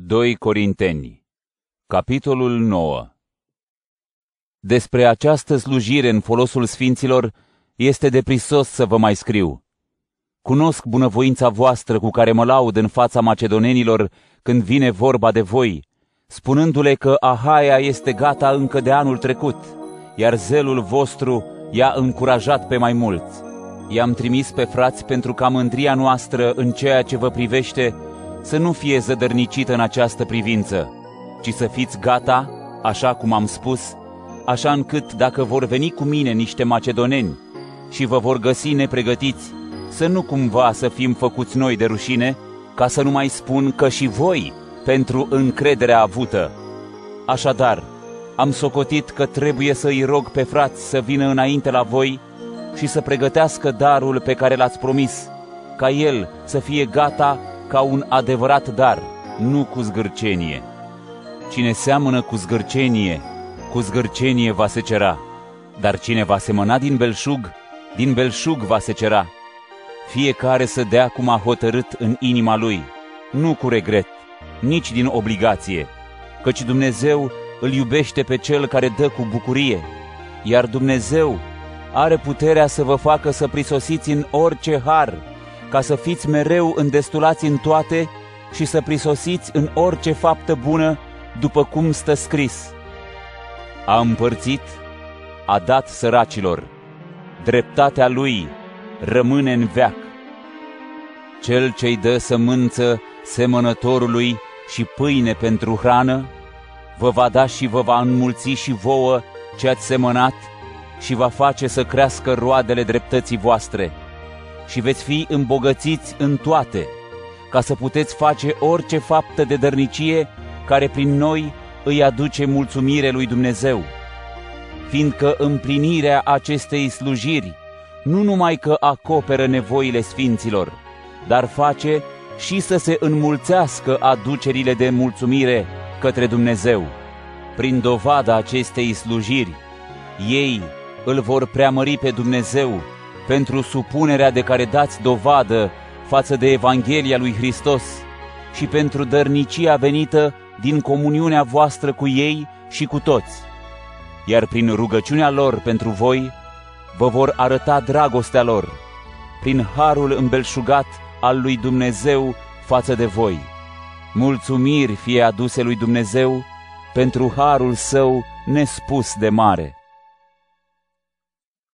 2 Corinteni Capitolul 9 Despre această slujire în folosul sfinților este deprisos să vă mai scriu. Cunosc bunăvoința voastră cu care mă laud în fața macedonenilor când vine vorba de voi, spunându-le că Ahaia este gata încă de anul trecut, iar zelul vostru i-a încurajat pe mai mulți. I-am trimis pe frați pentru ca mândria noastră în ceea ce vă privește să nu fie zădărnicită în această privință, ci să fiți gata, așa cum am spus, așa încât dacă vor veni cu mine niște macedoneni și vă vor găsi nepregătiți, să nu cumva să fim făcuți noi de rușine, ca să nu mai spun că și voi pentru încrederea avută. Așadar, am socotit că trebuie să îi rog pe frați să vină înainte la voi și să pregătească darul pe care l-ați promis, ca el să fie gata ca un adevărat dar, nu cu zgârcenie. Cine seamănă cu zgârcenie, cu zgârcenie va secera, dar cine va semăna din belșug, din belșug va secera. Fiecare să dea cum a hotărât în inima lui, nu cu regret, nici din obligație, căci Dumnezeu îl iubește pe cel care dă cu bucurie, iar Dumnezeu are puterea să vă facă să prisosiți în orice har, ca să fiți mereu îndestulați în toate și să prisosiți în orice faptă bună, după cum stă scris. A împărțit, a dat săracilor, dreptatea lui rămâne în veac. Cel ce-i dă sămânță semănătorului și pâine pentru hrană, vă va da și vă va înmulți și vouă ce ați semănat și va face să crească roadele dreptății voastre și veți fi îmbogățiți în toate, ca să puteți face orice faptă de dărnicie care prin noi îi aduce mulțumire lui Dumnezeu. Fiindcă împlinirea acestei slujiri nu numai că acoperă nevoile sfinților, dar face și să se înmulțească aducerile de mulțumire către Dumnezeu. Prin dovada acestei slujiri, ei îl vor preamări pe Dumnezeu pentru supunerea de care dați dovadă față de Evanghelia lui Hristos și pentru dărnicia venită din comuniunea voastră cu ei și cu toți. Iar prin rugăciunea lor pentru voi, vă vor arăta dragostea lor, prin harul îmbelșugat al lui Dumnezeu față de voi. Mulțumiri fie aduse lui Dumnezeu pentru harul său nespus de mare.